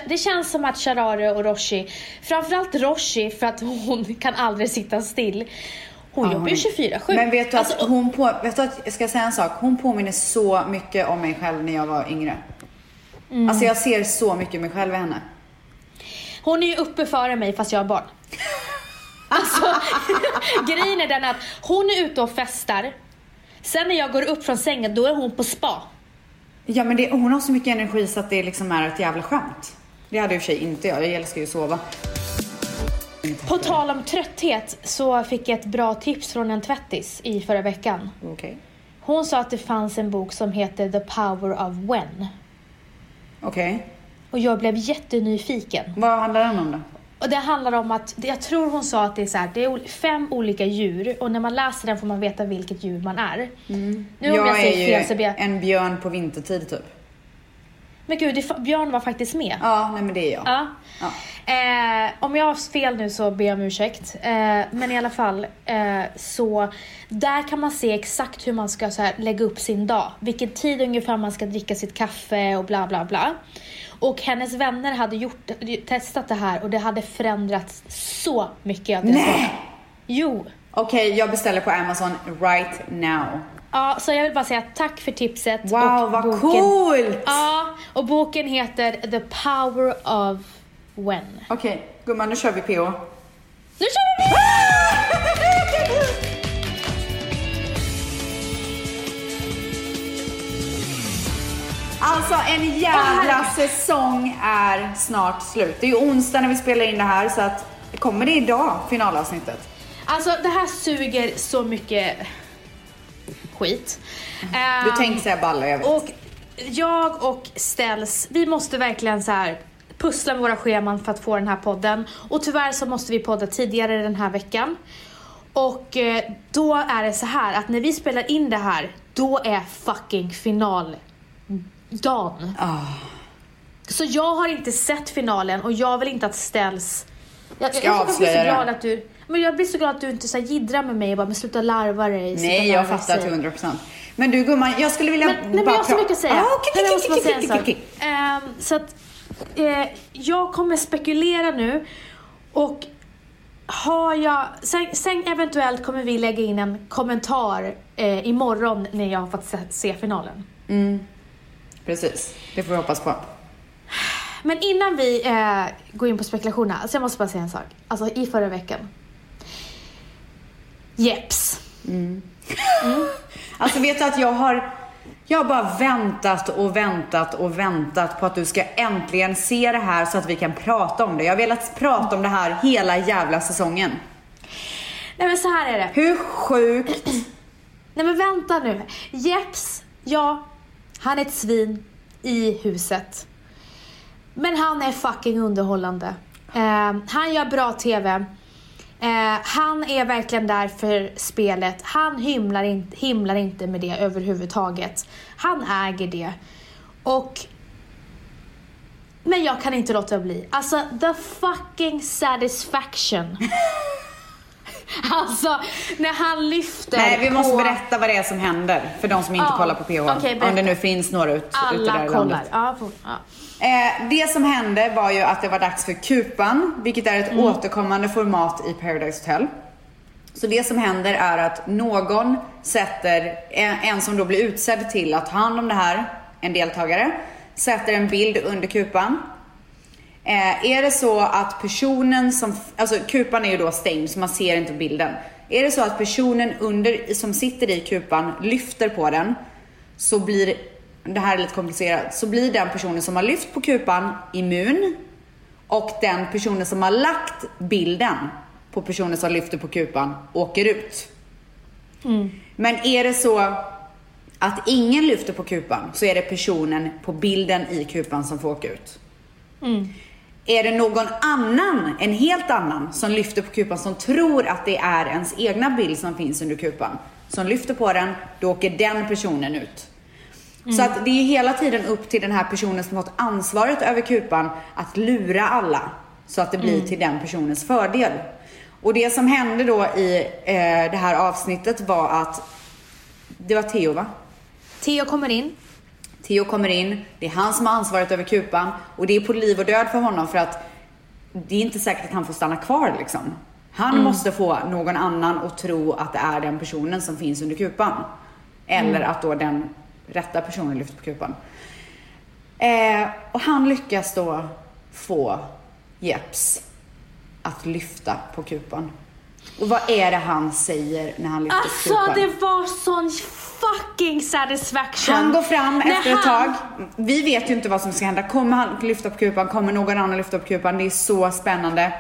det känns som att Sharare och Roshi, framförallt Roshi för att hon kan aldrig sitta still. Hon Ja, jobbar ju hon- 24-7. Men vet du att Alltså, hon på, vet du att, jag ska säga en sak. Hon påminner så mycket om mig själv när jag var yngre. Mm. Alltså jag ser så mycket mig själv i henne. Hon är ju uppe före mig fast jag har barn. Alltså, grejen är den att hon är ute och festar. Sen när jag går upp från sängen, då är hon på spa. Ja men det, hon har så mycket energi så att det liksom är ett jävla skämt. Det hade i och för sig inte jag. Jag älskar ju att sova. På tal om trötthet så fick jag ett bra tips från en tvättis i förra veckan. Okej. Hon sa att det fanns en bok som heter The Power of When. Okej. Och jag blev jättenyfiken. Vad handlar den om då? Och det handlar om att, jag tror hon sa att det är så här, det är fem olika djur och när man läser den får man veta vilket djur man är. Nu om jag, jag är säger fel så blir jag... en björn på vintertid typ. Men gud, det, Björn var faktiskt med. Ja, nej men det är jag. Ja. Ja. Eh, om jag har fel nu så ber jag om ursäkt. Eh, men i alla fall, eh, så där kan man se exakt hur man ska så här, lägga upp sin dag. Vilken tid ungefär man ska dricka sitt kaffe och bla bla bla. Och hennes vänner hade gjort, testat det här och det hade förändrats så mycket Nej. Jo. Okej, jag beställer på Amazon right now. Ja, så jag vill bara säga tack för tipset. Wow, och vad boken, coolt! Ja, och boken heter The Power of When. Okej, gumman nu kör vi PO. Nu kör vi! Alltså en jävla säsong är snart slut. Det är ju onsdag när vi spelar in det här så att kommer det idag, finalavsnittet? Alltså det här suger så mycket skit. Du Ehm, tänkte säga balla, jag vet. Och jag och Ställs, vi måste verkligen så här pussla med våra scheman för att få den här podden. Och tyvärr så måste vi podda tidigare den här veckan. Och eh, då är det så här att när vi spelar in det här, då är fucking finaldagen. Ah. Så jag har inte sett finalen och jag vill inte att Ställs... Jag, Ska jag, jag blir så glad att du... Men jag blir så glad att du inte så jiddrar med mig och bara, men sluta larva dig. Nej, jag fattar sig." till 100%. Men du gumman, jag skulle vilja Men, nej, men bara jag har så mycket att säga. Ah, bara okej, säga en okej, sak. okej. Ehm, så att eh, jag kommer spekulera nu och har jag, sen, sen eventuellt kommer vi lägga in en kommentar eh, imorgon när jag har fått se, se finalen. Precis, det får vi hoppas på. Men innan vi eh, går in på spekulationerna, så jag måste bara säga en sak. Alltså i förra veckan. Jeps. Alltså vet du att jag har, jag har bara väntat och väntat och väntat på att du ska äntligen se det här så att vi kan prata om det. Jag har velat prata om det här hela jävla säsongen. Nej men så här är det. Hur sjukt? Nej men vänta nu. Jeps, ja, han är ett svin i huset. Men han är fucking underhållande. Eh, han gör bra TV. Eh, han är verkligen där för spelet. Han himlar, in, himlar inte med det överhuvudtaget. Han äger det. Och... Men jag kan inte låta bli. Alltså, the fucking satisfaction. alltså, när han lyfter Nej, vi måste på... berätta vad det är som händer för de som inte Ja, kollar på PH. berätta. om det nu finns några ut, ute där i kollar. Ja, får- ja. Eh, det som hände var ju att det var dags för Kupan, vilket är ett Mm. återkommande format i Paradise Hotel. Så det som händer är att någon sätter, en, en som då blir utsedd till att ta hand om det här, en deltagare, sätter en bild under kupan. Eh, är det så att personen som, alltså kupan är ju då stängd så man ser inte bilden. Är det så att personen under, som sitter i kupan lyfter på den så blir, det här är lite komplicerat, så blir den personen som har lyft på kupan immun och den personen som har lagt bilden på personen som lyfter på kupan åker ut. Men är det så att ingen lyfter på kupan så är det personen på bilden i kupan som får åka ut. Är det någon annan, en helt annan, som lyfter på kupan som tror att det är ens egna bild som finns under kupan, som lyfter på den, då åker den personen ut. Så att det är hela tiden upp till den här personen som fått ansvaret över kupan att lura alla så att det blir till den personens fördel. Och det som hände då i eh, det här avsnittet var att Det var Theo va? Theo kommer in. Theo kommer in, det är han som har ansvaret över kupan och det är på liv och död för honom för att det är inte säkert att han får stanna kvar liksom. Han måste få någon annan att tro att det är den personen som finns under kupan. Eller att då den rätta personen lyfter på kupan. Eh, och han lyckas då få Jeps att lyfta på kupan. Och vad är det han säger när han lyfter Alltså kupan? det var sån fucking satisfaction. Han går fram När efter ett han- tag. Vi vet ju inte vad som ska hända. Kommer han lyfta på kupan? Kommer någon annan lyfta på kupan? Det är så spännande.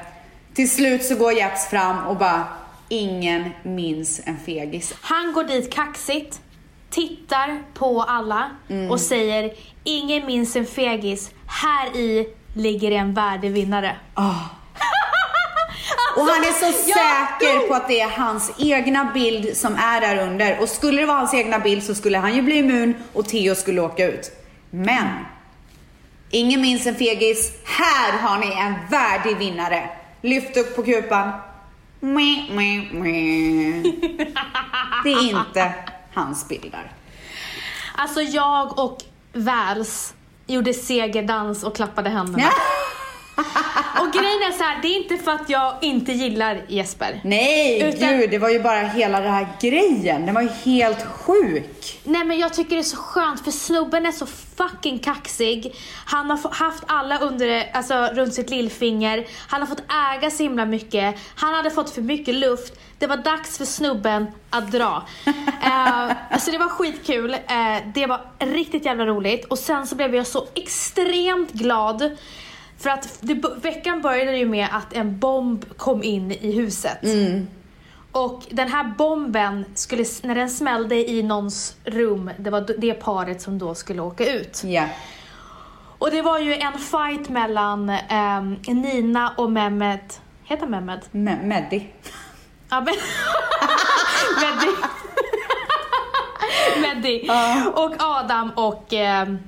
Till slut så går Jeps fram och bara, ingen minns en fegis. Han går dit kaxigt, tittar på alla Mm. och säger ingen minns en fegis, här i ligger en värdig vinnare. Och han är så säker på att det är hans egna bild som är där under. Och skulle det vara hans egna bild så skulle han ju bli immun och Theo skulle åka ut. Men, ingen minns en fegis. Här har ni en värdig vinnare. Lyft upp på kupan. Det är inte hans bilder. Alltså jag och Vals gjorde segerdans och klappade händerna. Och grejen är så här, det är inte för att jag inte gillar Jesper. Nej, Utan- gud, det var ju bara hela den här grejen. Den var ju helt sjuk. Nej men jag tycker det är så skönt för snubben är så fucking kaxig. Han har haft alla under, alltså runt sitt lillfinger. Han har fått äga så himla mycket. Han hade fått för mycket luft. Det var dags för snubben att dra. uh, alltså det var skitkul. Eh, det var riktigt jävla roligt. Och sen så blev jag så extremt glad. För att det, veckan började ju med att en bomb kom in i huset. Och den här bomben, skulle, när den smällde i någons rum, det var det paret som då skulle åka ut. Ja. Och det var ju en fight mellan ehm, Nina och Mehmet, heter Mehmet? Me- Meddi. Ja, men... Meddi. Meddi. Och Adam och ehm,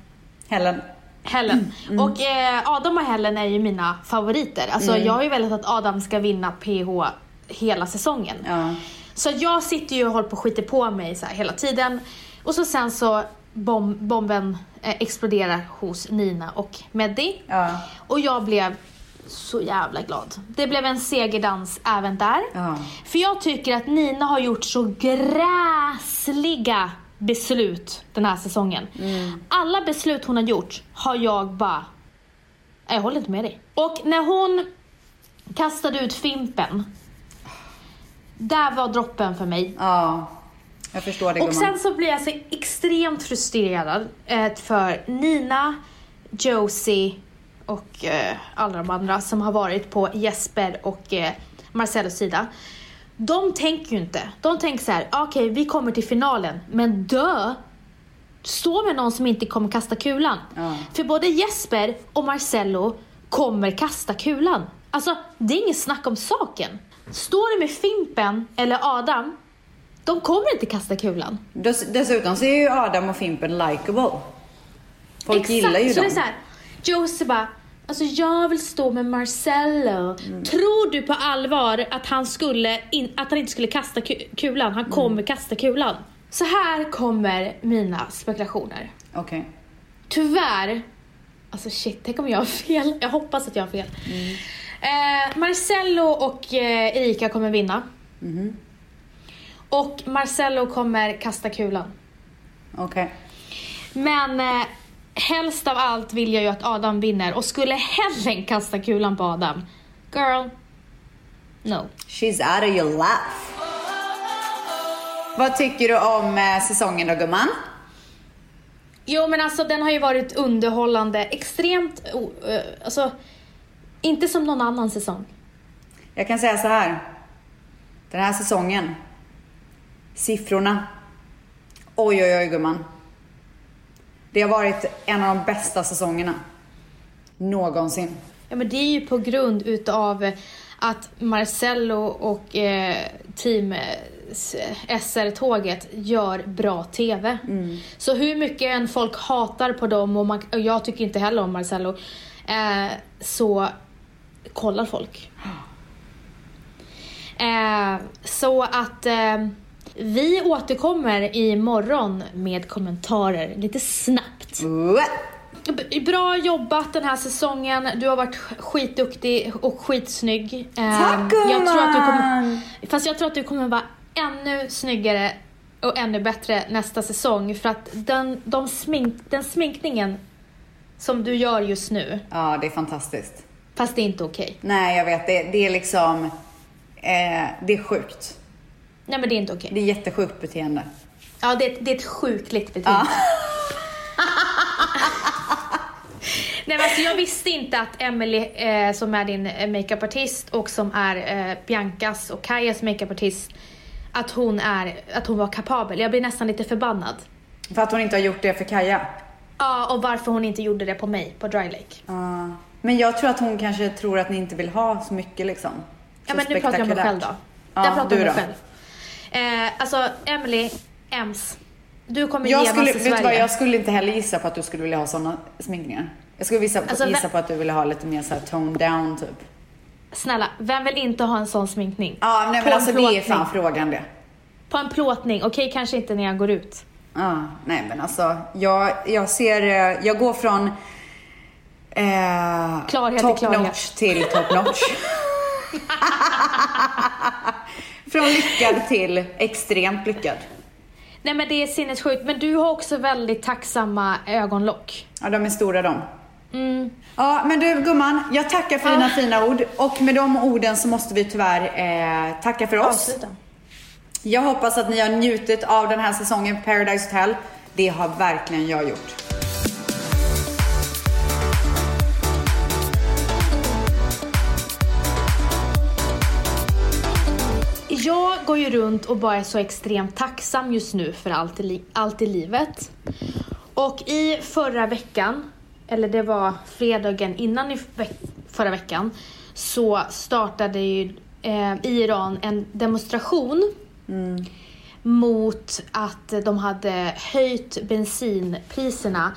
Helen. Helen. Och eh, Adam och Helen är ju mina favoriter. Alltså jag har ju velat att Adam ska vinna PH hela säsongen. Ja. Så jag sitter ju och håller på och skiter på mig så här hela tiden. Och så sen så bom bomben eh, exploderar hos Nina och Meddi. Ja. Och jag blev så jävla glad. Det blev en segerdans även där. Ja. För jag tycker att Nina har gjort så gräsliga beslut den här säsongen. Alla beslut hon har gjort har jag bara... Jag håller inte med dig. Och när hon kastade ut Fimpen. Där var droppen för mig. Ja. Jag förstår det Och gumman. sen så blir jag så extremt frustrerad eh, för Nina, Josie och eh, alla de andra som har varit på Jesper och eh, Marcellos sida. De tänker ju inte. De tänker så här: okej vi kommer till finalen, men dö! Stå med någon som inte kommer kasta kulan. Ja. För både Jesper och Marcello kommer kasta kulan. Alltså, det är inget snack om saken. Står det med Fimpen eller Adam, de kommer inte kasta kulan. Dess, dessutom så är ju Adam och Fimpen likable. Folk gillar ju så dem. det är så här, Josie bara, alltså jag vill stå med Marcello. Mm. Tror du på allvar att han, skulle in, att han inte skulle kasta ku- kulan? Han kommer Mm. kasta kulan. Så här kommer mina spekulationer. Okej. Tyvärr, alltså shit, tänk om jag har fel. Jag hoppas att jag har fel. Mm. Eh, Marcello och eh, Erika kommer vinna. Mhm. Och Marcello kommer kasta kulan. Okej. Men eh, helst av allt vill jag ju att Adam vinner. Och skulle Helen kasta kulan på Adam, girl, no. She's out of your life. Vad tycker du om eh, säsongen då gumman? Jo men alltså den har ju varit underhållande, extremt, oh, eh, alltså inte som någon annan säsong. Jag kan säga så här. Den här säsongen. Siffrorna. Oj, oj, oj gumman. Det har varit en av de bästa säsongerna. Någonsin. Ja men det är ju på grund utav att Marcello och eh, team eh, SR-tåget gör bra TV. Så hur mycket än folk hatar på dem och, man, och jag tycker inte heller om Marcello, eh, så kollar folk. Eh, så att eh, Vi återkommer imorgon med kommentarer lite snabbt. Bra jobbat den här säsongen. Du har varit skitduktig och skitsnygg. Ehm, Tack jag tror att du kommer, gumman! Fast jag tror att du kommer vara ännu snyggare och ännu bättre nästa säsong. För att den, de smink, den sminkningen som du gör just nu, Ja, det är fantastiskt. fast det är inte okej. Nej, jag vet. Det, det är liksom... Eh, det är sjukt. Nej men det är inte okej. Det är jättesjukt beteende. Ja, det är, ett- det är ett sjukligt beteende. Nej, men alltså, jag visste inte att Emily eh, som är din eh, makeupartist och som är eh, Biancas och Kajas makeupartist, att hon, är, att hon var kapabel. Jag blir nästan lite förbannad. För att hon inte har gjort det för Kaja. Ja, och varför hon inte gjorde det på mig på Dry Lake. Ja. Men jag tror att hon kanske tror att ni inte vill ha så mycket liksom. Ja, Så men nu pratar jag om mig själv då. Ja, jag pratar om mig själv. Eh, alltså, Emily, Ems. Du kommer Jag ge skulle, vet du Sverige. vad, jag skulle inte heller gissa på att du skulle vilja ha såna sminkningar. Jag skulle gissa, Alltså, gissa på att du ville ha lite mer så här toned down typ. Snälla, vem vill inte ha en sån sminkning? Ja, nej På men en alltså det är plåtning. fan frågan det. På en plåtning, okej kanske inte när jag går ut. Ja, nej men alltså jag, jag ser, eh, jag går från eh, Klarhet till top klarhet. notch till top notch. från lyckad till extremt lyckad. Nej men det är sinnessjukt, men du har också väldigt tacksamma ögonlock. Ja, de är stora de. Mm. Ja, men du gumman, jag tackar för dina fina ord och med de orden så måste vi tyvärr eh, tacka för oss. Avsluta. Jag hoppas att ni har njutit av den här säsongen på Paradise Hotel. Det har verkligen jag gjort. Jag går ju runt och bara är så extremt tacksam just nu för allt i, allt i livet. Och i förra veckan, eller det var fredagen innan i veck- förra veckan, så startade ju eh, i Iran en demonstration mot att de hade höjt bensinpriserna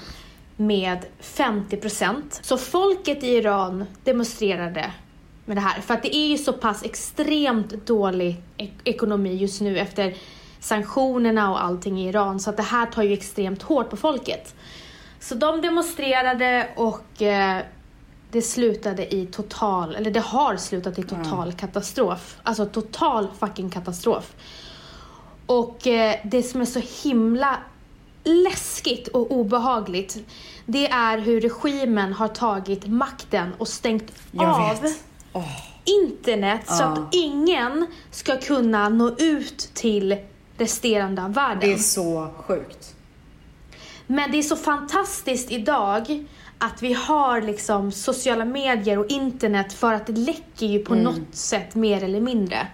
med 50%. Så folket i Iran demonstrerade med det här. För att det är ju så pass extremt dålig ek- ekonomi just nu efter sanktionerna och allting i Iran. Så att det här tar ju extremt hårt på folket. Så de demonstrerade och eh, det slutade i total, eller det har slutat i total katastrof. Alltså total fucking katastrof. Och eh, det som är så himla läskigt och obehagligt, det är hur regimen har tagit makten och stängt Jag av vet. Internet så att ingen ska kunna nå ut till resterande av världen. Det är så sjukt. Men det är så fantastiskt idag att vi har liksom sociala medier och internet för att det läcker ju på något sätt mer eller mindre.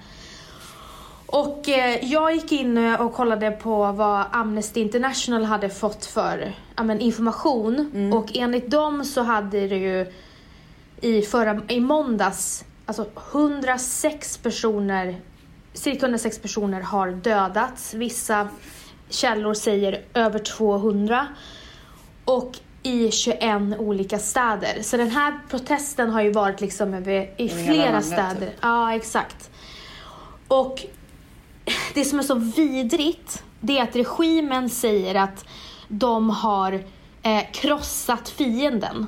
Och eh, jag gick in eh, och kollade på vad Amnesty International hade fått för ja, men, information och enligt dem så hade det ju i, förra, i måndags, alltså 106 personer, cirka 106 personer har dödats. Vissa källor säger över 200. Och i 21 olika städer. Så den här protesten har ju varit liksom i flera städer. typ. Ja, exakt. Och det som är så vidrigt, det är att regimen säger att de har eh, krossat fienden.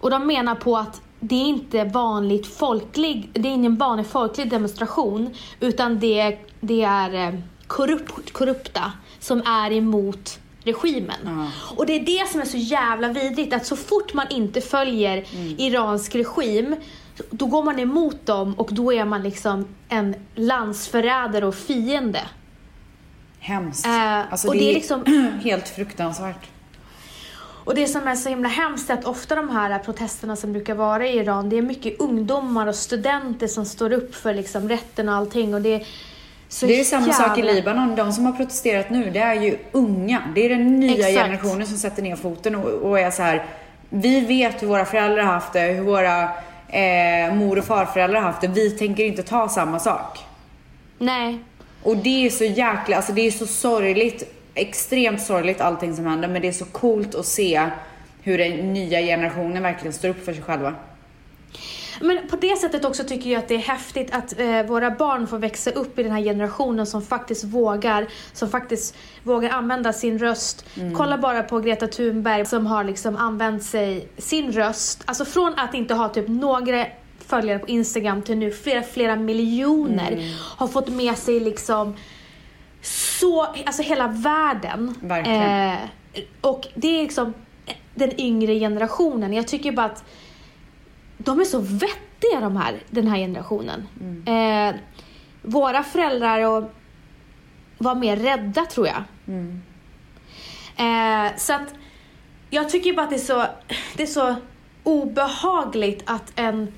Och de menar på att det är inte vanligt folklig, det är ingen vanlig folklig demonstration utan det, är- det är eh, korrupt, korrupta som är emot regimen. Och det är det som är så jävla vidrigt att så fort man inte följer iransk regim då går man emot dem och då är man liksom en landsförrädare och fiende. Hemskt. Eh, alltså och det, det är är liksom- helt fruktansvärt. Och det som är så himla hemskt är att ofta de här protesterna som brukar vara i Iran, det är mycket ungdomar och studenter som står upp för liksom rätten och allting och det är så Det är samma sak i Libanon. De som har protesterat nu, det är ju unga. Det är den nya Exakt. generationen som sätter ner foten och, och är så här. Vi vet hur våra föräldrar har haft det, hur våra eh, mor och farföräldrar har haft det. Vi tänker inte ta samma sak. Nej, Och det är så jäkla, alltså det är så sorgligt, extremt sorgligt allting som händer, men det är så coolt att se hur den nya generationen verkligen står upp för sig själva. Men på det sättet också tycker jag att det är häftigt att eh, våra barn får växa upp i den här generationen som faktiskt vågar, som faktiskt vågar använda sin röst. Kolla bara på Greta Thunberg som har liksom använt sig, sin röst, alltså från att inte ha typ några följare på Instagram till nu flera, flera miljoner. Har fått med sig liksom så, alltså hela världen. Verkligen. Eh, och det är liksom den yngre generationen. Jag tycker bara att de är så vettiga de här, den här generationen. Eh, våra föräldrar och, var mer rädda tror jag. Eh, så att jag tycker bara att det är så, det är så obehagligt att en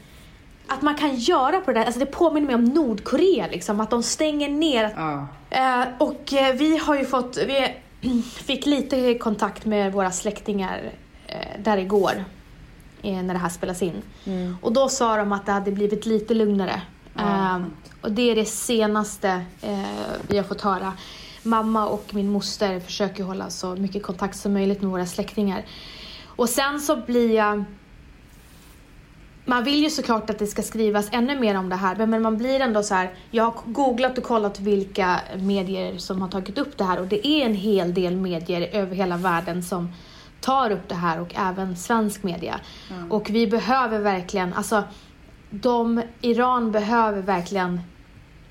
att man kan göra på det där, alltså det påminner mig om Nordkorea liksom, att de stänger ner. Ja. Eh, och eh, vi har ju fått, vi fick lite kontakt med våra släktingar eh, där igår. Eh, när det här spelas in. Och då sa de att det hade blivit lite lugnare. Eh, och det är det senaste vi har fått höra. Mamma och min moster försöker hålla så mycket kontakt som möjligt med våra släktingar. Och sen så blir jag man vill ju såklart att det ska skrivas ännu mer om det här men man blir ändå så här. Jag har googlat och kollat vilka medier som har tagit upp det här och det är en hel del medier över hela världen som tar upp det här och även svensk media. Och vi behöver verkligen, alltså de, Iran behöver verkligen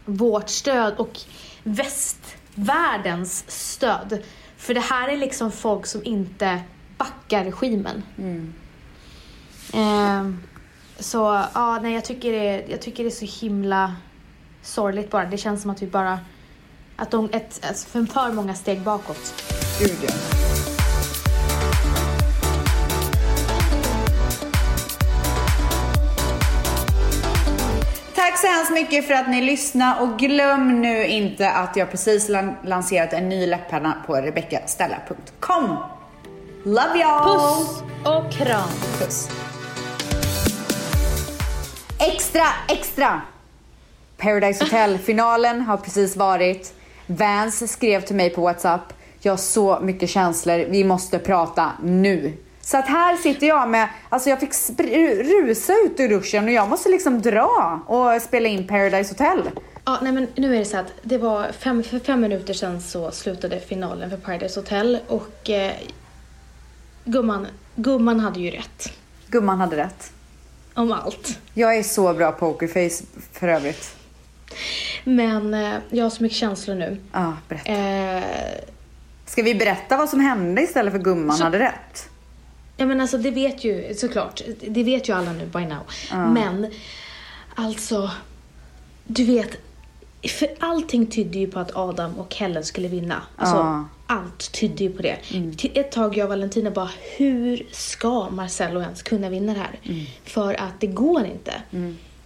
vårt stöd och västvärldens stöd. För det här är liksom folk som inte backar regimen. Ehm, så ja, nej jag tycker, det, jag tycker det är så himla sorgligt bara. Det känns som att vi bara, att de, ett, alltså för, för många steg bakåt. Gud ja. Tack så hemskt mycket för att ni lyssnade och glöm nu inte att jag precis lan- lanserat en ny läppenna på rebeccastella.com. Love y'all! Puss och kram! Puss. Extra, extra! Paradise Hotel-finalen har precis varit. Vance skrev till mig på WhatsApp. Jag har så mycket känslor, vi måste prata nu. Så att här sitter jag med, alltså jag fick rusa ut ur duschen och jag måste liksom dra och spela in Paradise Hotel. Ja, nej men nu är det så att det var fem, för fem minuter sedan så slutade finalen för Paradise Hotel och eh, gumman, gumman hade ju rätt. Gumman hade rätt. Om allt. Jag är så bra pokerface för övrigt. Men eh, jag har så mycket känslor nu. Ja, berätta. Eh, Ska vi berätta vad som hände istället för gumman Så- hade rätt? Ja men alltså det vet ju såklart, det vet ju alla nu by now. Men alltså, du vet, för allting tydde ju på att Adam och Helen skulle vinna. Alltså Ja. Allt tydde ju på det. Till ett tag jag och Valentina bara, hur ska Marcello ens kunna vinna det här? För att det går inte.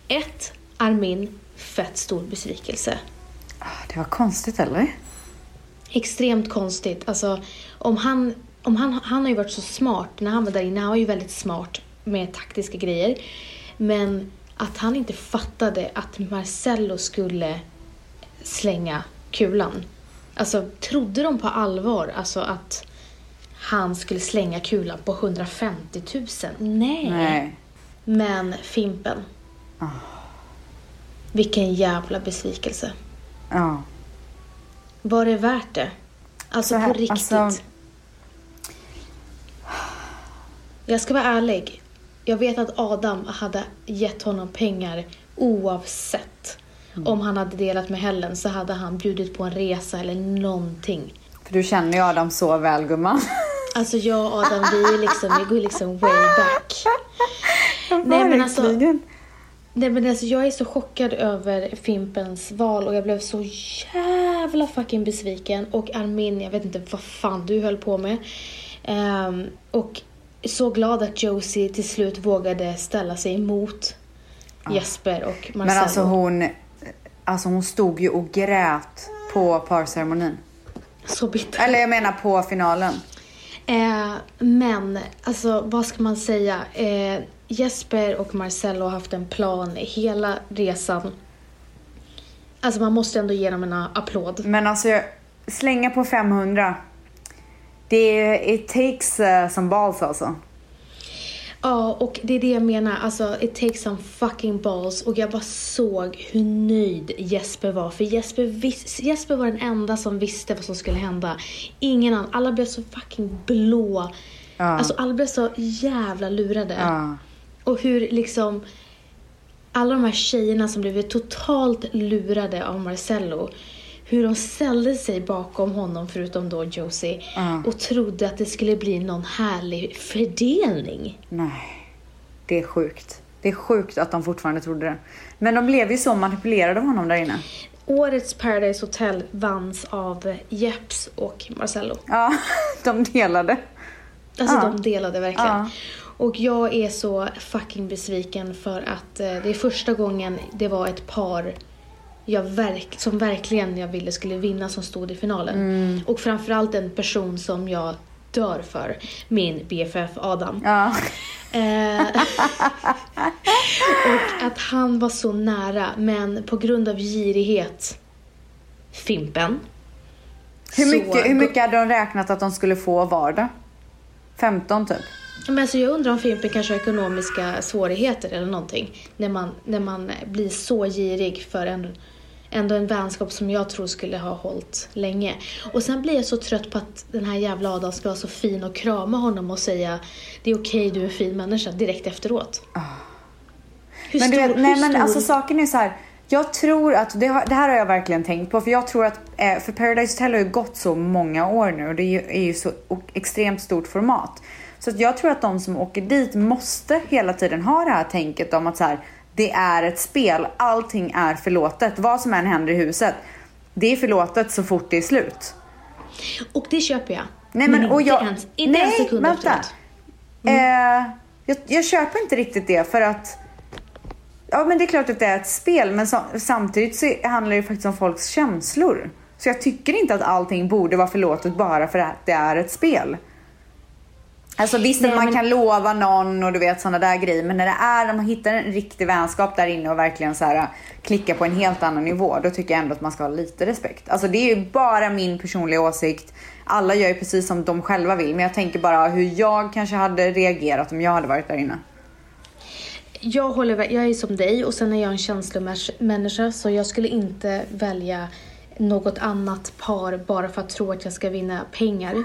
Ett, Armin, fett stor besvikelse. Ah, Det var konstigt eller? extremt konstigt. Alltså, om han, om han, han har ju varit så smart när han var där inne. Han var ju väldigt smart med taktiska grejer. Men att han inte fattade att Marcello skulle slänga kulan. Alltså, trodde de på allvar alltså att han skulle slänga kulan på 150 000? Nej. Nej. Men Fimpen. Vilken jävla besvikelse. Ja. Var det värt det? Alltså Så här, på riktigt. alltså- Jag ska vara ärlig. Jag vet att Adam hade gett honom pengar oavsett. Mm. Om han hade delat med Helen så hade han bjudit på en resa eller någonting. För du känner ju Adam så väl gumman. Alltså jag och Adam, vi, är liksom, vi går liksom way back. Nej men alltså, nej, men alltså jag är så chockad över Fimpens val och jag blev så jävla fucking besviken. Och Armin, jag vet inte vad fan du höll på med. Ehm, och så glad att Josie till slut vågade ställa sig emot Jesper och Marcello. Men alltså hon, alltså hon stod ju och grät på parceremonin. Så bitter. Eller jag menar på finalen. Eh, men, alltså vad ska man säga? Eh, Jesper och Marcello har haft en plan hela resan. Alltså man måste ändå ge dem en applåd. Men alltså slänga på 500. Det är, it takes uh, some balls alltså. Ja, och det är det jag menar. Alltså, it takes some fucking balls. Och jag bara såg hur nöjd Jesper var. För Jesper, vis- Jesper var den enda som visste vad som skulle hända. Ingen annan. Alla blev så fucking blå. Alltså, alla blev så jävla lurade. Ja. Och hur liksom alla de här tjejerna som blev totalt lurade av Marcello. Hur de ställde sig bakom honom, förutom då Josie, och trodde att det skulle bli någon härlig fördelning. Nej, det är sjukt. Det är sjukt att de fortfarande trodde det. Men de blev ju så manipulerade av honom där inne. Årets Paradise Hotel vanns av Jeps och Marcello. Ja, de delade. Alltså Ja. de delade verkligen. Ja. Och jag är så fucking besviken för att eh, det är första gången det var ett par jag verk, som verkligen jag ville skulle vinna som stod i finalen. Mm. Och framförallt en person som jag dör för. Min BFF Adam. Ja. Eh, och att han var så nära men på grund av girighet, Fimpen. Hur så- mycket, hur mycket hade de räknat att de skulle få var då? 15 typ? Men alltså jag undrar om Fimpen kanske har ekonomiska svårigheter eller någonting. När man, när man blir så girig för en, ändå en vänskap som jag tror skulle ha hållit länge. Och sen blir jag så trött på att den här jävla Adam ska vara så fin och krama honom och säga det är okej, du är en fin människa direkt efteråt. Hur Men du stor- vet, hur nej men stor- alltså saken är så här. Jag tror att, det, har, det här har jag verkligen tänkt på, för jag tror att, eh, för Paradise Hotel har ju gått så många år nu och det är ju, är ju så extremt stort format. Så jag tror att de som åker dit måste hela tiden ha det här tänket om att så här, det är ett spel, allting är förlåtet, vad som än händer i huset. Det är förlåtet så fort det är slut. Och det köper jag. Nej, men, inte och jag, ens, inte en nej, sekund vänta. efteråt. Eh, jag, jag köper inte riktigt det för att Ja men det är klart att det är ett spel men så, samtidigt så handlar det faktiskt om folks känslor. Så jag tycker inte att allting borde vara förlåtet bara för att det är ett spel. Alltså visst Nej, att man men- kan lova någon och du vet sådana där grejer men när det är när man hittar en riktig vänskap där inne och verkligen så här klicka på en helt annan nivå då tycker jag ändå att man ska ha lite respekt. Alltså det är ju bara min personliga åsikt. Alla gör ju precis som de själva vill men jag tänker bara hur jag kanske hade reagerat om jag hade varit där inne. Jag, håller, jag är som dig och sen är jag en känslomänniska så jag skulle inte välja något annat par bara för att tro att jag ska vinna pengar.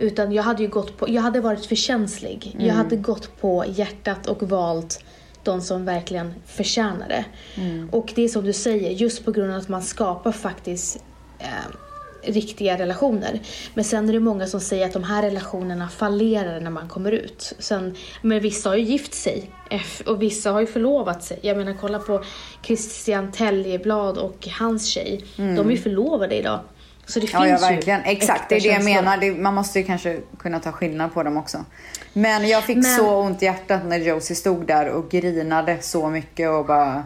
Utan jag hade ju gått på, jag hade varit för känslig. Jag hade gått på hjärtat och valt de som verkligen förtjänar det. Och det är som du säger, just på grund av att man skapar faktiskt eh, riktiga relationer. Men sen är det många som säger att de här relationerna fallerar när man kommer ut. Sen, men vissa har ju gift sig och vissa har ju förlovat sig. Jag menar kolla på Christian Täljeblad och hans tjej. De är ju förlovade idag. Så det Ja, ja finns ju verkligen. Exakt, det är det jag känslor. menar. Det, man måste ju kanske kunna ta skillnad på dem också. Men jag fick Men- så ont i hjärtat när Josie stod där och grinade så mycket och bara...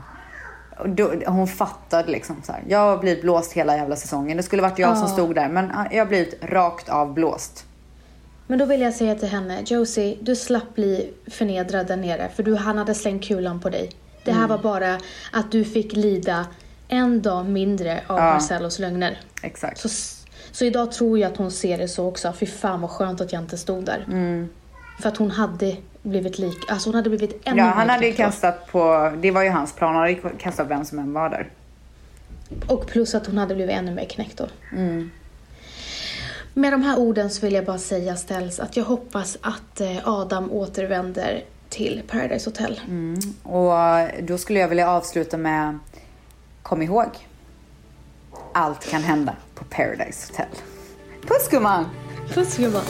Då, hon fattade liksom så här. Jag har blivit blåst hela jävla säsongen. Det skulle varit jag som Ja. stod där men jag har blivit rakt av blåst. Men då vill jag säga till henne, Josie, du slapp bli förnedrad där nere för du, han hade slängt kulan på dig. Det Mm. här var bara att du fick lida en dag mindre av Ja. Marcellos lögner. Exakt. Så, så idag tror jag att hon ser det så också. Fy fan vad skönt att jag inte stod där. Mm. För att hon hade blivit lik, alltså hon hade blivit ännu Ja, han hade ju kastat på... Det var ju hans plan. Han hade kastat vem som än var där. Och plus att hon hade blivit ännu mer knäckt då. Mm. Med de här orden så vill jag bara säga ställs att jag hoppas att eh, Adam återvänder till Paradise Hotel. Mm. Och då skulle jag vilja avsluta med... Kom ihåg. Allt kan hända på Paradise Hotel. Puss gumman! Puss gumman!